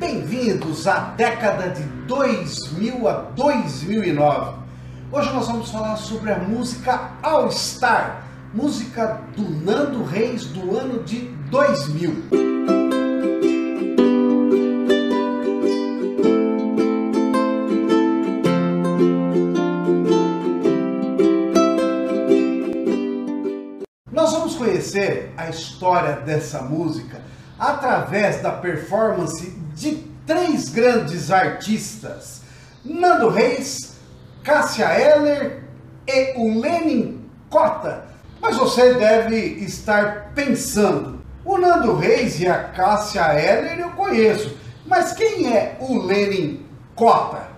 Bem-vindos à década de 2000 a 2009. Hoje nós vamos falar sobre a música All Star, música do Nando Reis do ano de 2000. Nós vamos conhecer a história dessa música através da performance de três grandes artistas: Nando Reis, Cássia Eller e o Lenin Cota. Mas você deve estar pensando: o Nando Reis e a Cássia Eller eu conheço, mas quem é o Lenin Cota?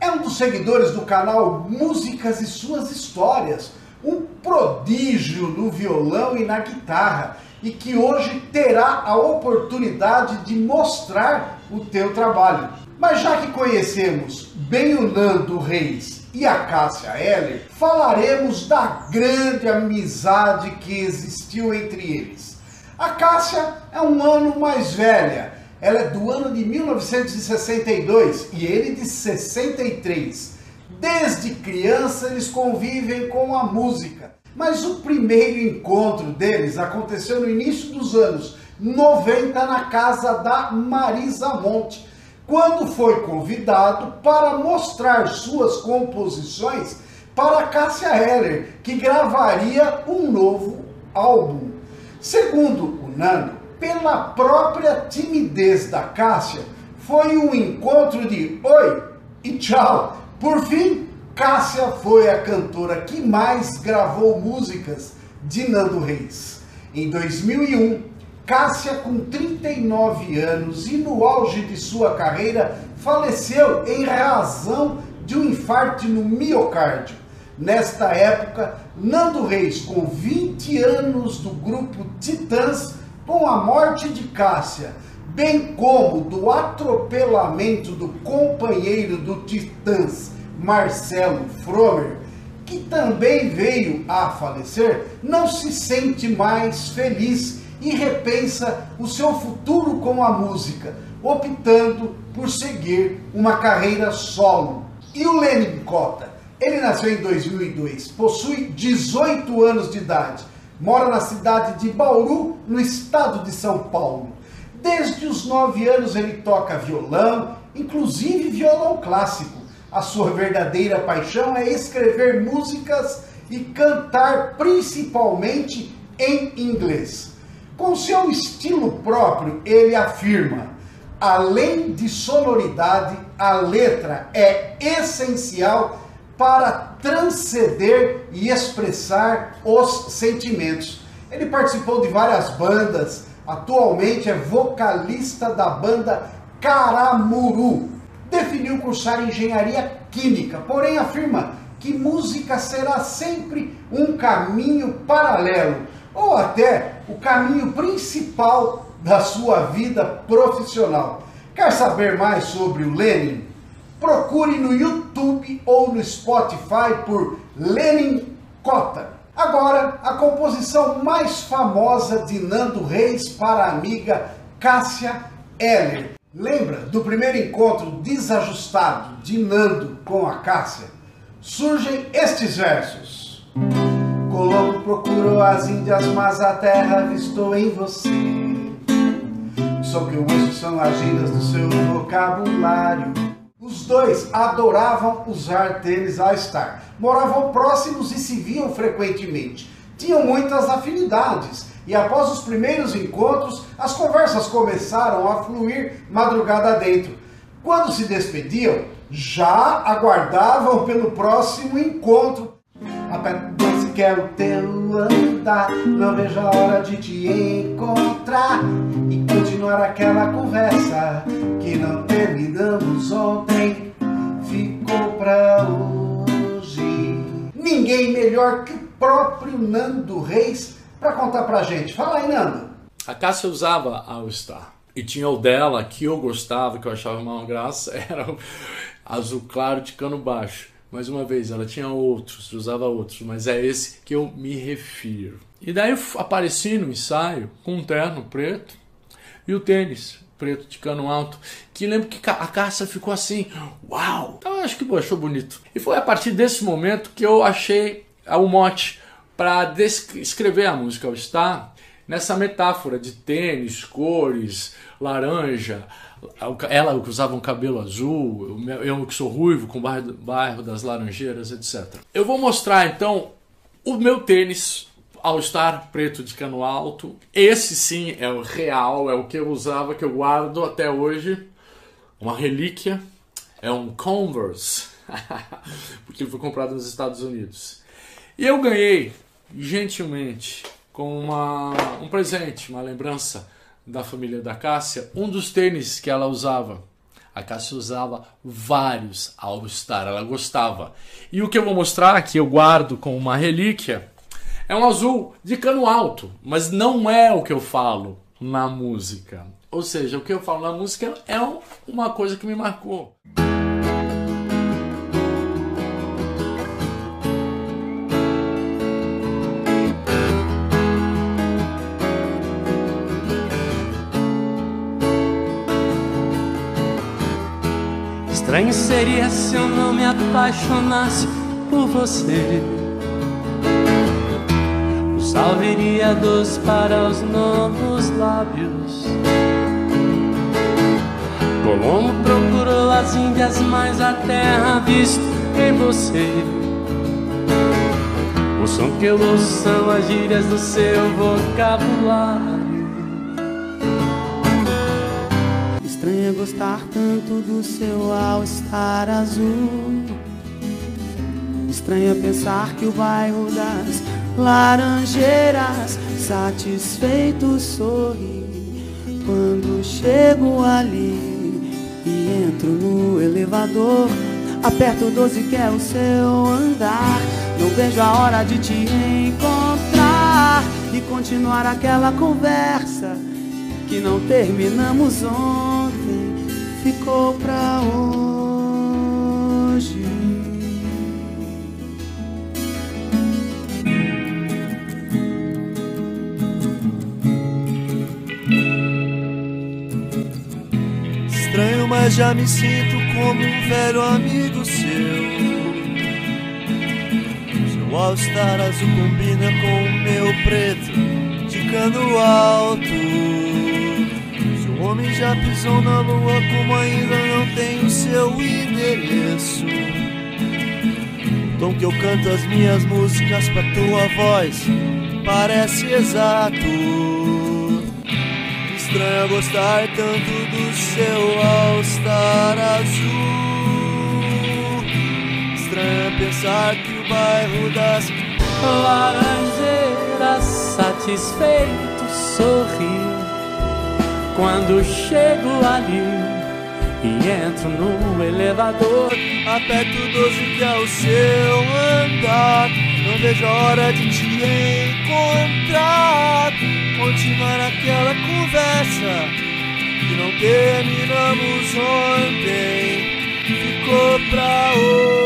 É um dos seguidores do canal Músicas e Suas Histórias um prodígio no violão e na guitarra e que hoje terá a oportunidade de mostrar o teu trabalho. Mas já que conhecemos bem o Nando Reis e a Cássia Heller, falaremos da grande amizade que existiu entre eles. A Cássia é um ano mais velha, ela é do ano de 1962 e ele de 63. Desde criança eles convivem com a música. Mas o primeiro encontro deles aconteceu no início dos anos 90 na casa da Marisa Monte, quando foi convidado para mostrar suas composições para Cássia Heller, que gravaria um novo álbum. Segundo o Nando, pela própria timidez da Cássia, foi um encontro de oi e tchau por fim, Cássia foi a cantora que mais gravou músicas de Nando Reis. Em 2001, Cássia, com 39 anos e no auge de sua carreira, faleceu em razão de um infarto no miocárdio. Nesta época, Nando Reis, com 20 anos do grupo Titãs, com a morte de Cássia, bem como do atropelamento do companheiro do Titãs, Marcelo Fromer, que também veio a falecer, não se sente mais feliz e repensa o seu futuro com a música, optando por seguir uma carreira solo. E o Lenin Cota? Ele nasceu em 2002, possui 18 anos de idade, mora na cidade de Bauru, no estado de São Paulo. Desde os nove anos ele toca violão, inclusive violão clássico. A sua verdadeira paixão é escrever músicas e cantar principalmente em inglês. Com seu estilo próprio, ele afirma: além de sonoridade, a letra é essencial para transcender e expressar os sentimentos. Ele participou de várias bandas, Atualmente é vocalista da banda Caramuru. Definiu cursar engenharia química, porém afirma que música será sempre um caminho paralelo ou até o caminho principal da sua vida profissional. Quer saber mais sobre o Lenin? Procure no YouTube ou no Spotify por Lenin Cota. Agora, a composição mais famosa de Nando Reis para a amiga Cássia Heller. Lembra do primeiro encontro desajustado de Nando com a Cássia? Surgem estes versos. Colombo procurou as Índias, mas a terra avistou em você. Só que eu ouço são as gírias do seu vocabulário. Os dois adoravam usar tênis All-Star. Moravam próximos e se viam frequentemente. Tinham muitas afinidades e após os primeiros encontros, as conversas começaram a fluir madrugada dentro. Quando se despediam, já aguardavam pelo próximo encontro. Apenas quer o teu andar, não vejo a hora de te encontrar e continuar aquela conversa que não terminamos ontem, ficou pra hoje. Ninguém melhor que o próprio Nando Reis para contar pra gente. Fala aí, Nando. A Cássia usava All Star. E tinha o dela que eu gostava, que eu achava uma graça, era o azul claro de cano baixo. Mais uma vez, ela tinha outros, usava outros, mas é esse que eu me refiro. E daí eu apareci no ensaio com um terno preto e o tênis preto de cano alto, que lembro que a Cássia ficou assim, uau! Então acho que achou bonito. E foi a partir desse momento que eu achei o mote para descrever a música All Star nessa metáfora de tênis, cores, laranja, ela que usava um cabelo azul, eu que sou ruivo com o bairro, bairro das Laranjeiras, etc. Eu vou mostrar então o meu tênis All Star preto de cano alto. Esse sim é o real, é o que eu usava, que eu guardo até hoje. Uma relíquia. É um Converse, porque ele foi comprado nos Estados Unidos. E eu ganhei, gentilmente, com uma, um presente, uma lembrança da família da Cássia, um dos tênis que ela usava. A Cássia usava vários All Star, ela gostava. E o que eu vou mostrar, que eu guardo com uma relíquia, é um azul de cano alto, mas não é o que eu falo na música. Ou seja, o que eu falo na música é uma coisa que me marcou. Estranho seria se eu não me apaixonasse por você. O sal viria doce para os novos lábios. Colombo procurou as Índias, mas a terra visto em você. O som que eu ouço são as gírias do seu vocabulário. Estranho gostar tanto do seu all-star azul. Estranho pensar que o bairro das laranjeiras satisfeito sorri quando chego ali e entro no elevador. Aperto 12 que é o seu andar. Não vejo a hora de te encontrar e continuar aquela conversa que não terminamos ontem, ficou pra hoje. Estranho, mas já me sinto como um velho amigo seu. Seu all-star azul combina com o meu preto de cano alto homem já pisou na lua como ainda não tem o seu endereço. O tom que eu canto as minhas músicas pra tua voz parece exato. Estranho gostar tanto do seu all-star azul. Estranho pensar que o bairro das Laranjeiras satisfeito sorri quando chego ali e entro no elevador, aperto 12 que é o seu andar. Não vejo a hora de te encontrar. Continuar aquela conversa que não terminamos ontem. Ficou pra hoje.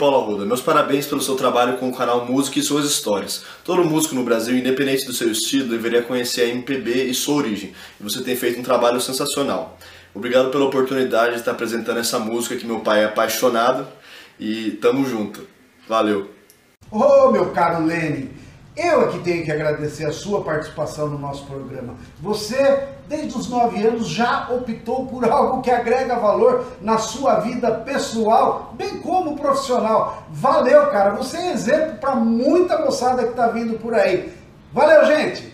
Paulo Arruda. Meus parabéns pelo seu trabalho com o canal Música e suas histórias. Todo músico no Brasil, independente do seu estilo, deveria conhecer a MPB e sua origem. E você tem feito um trabalho sensacional. Obrigado pela oportunidade de estar apresentando essa música que meu pai é apaixonado e tamo junto. Valeu. Ô, oh, meu caro Lene, eu aqui tenho que agradecer a sua participação no nosso programa. Você, desde os nove anos, já optou por algo que agrega valor na sua vida pessoal, bem como profissional. Valeu, cara. Você é exemplo para muita moçada que está vindo por aí. Valeu, gente!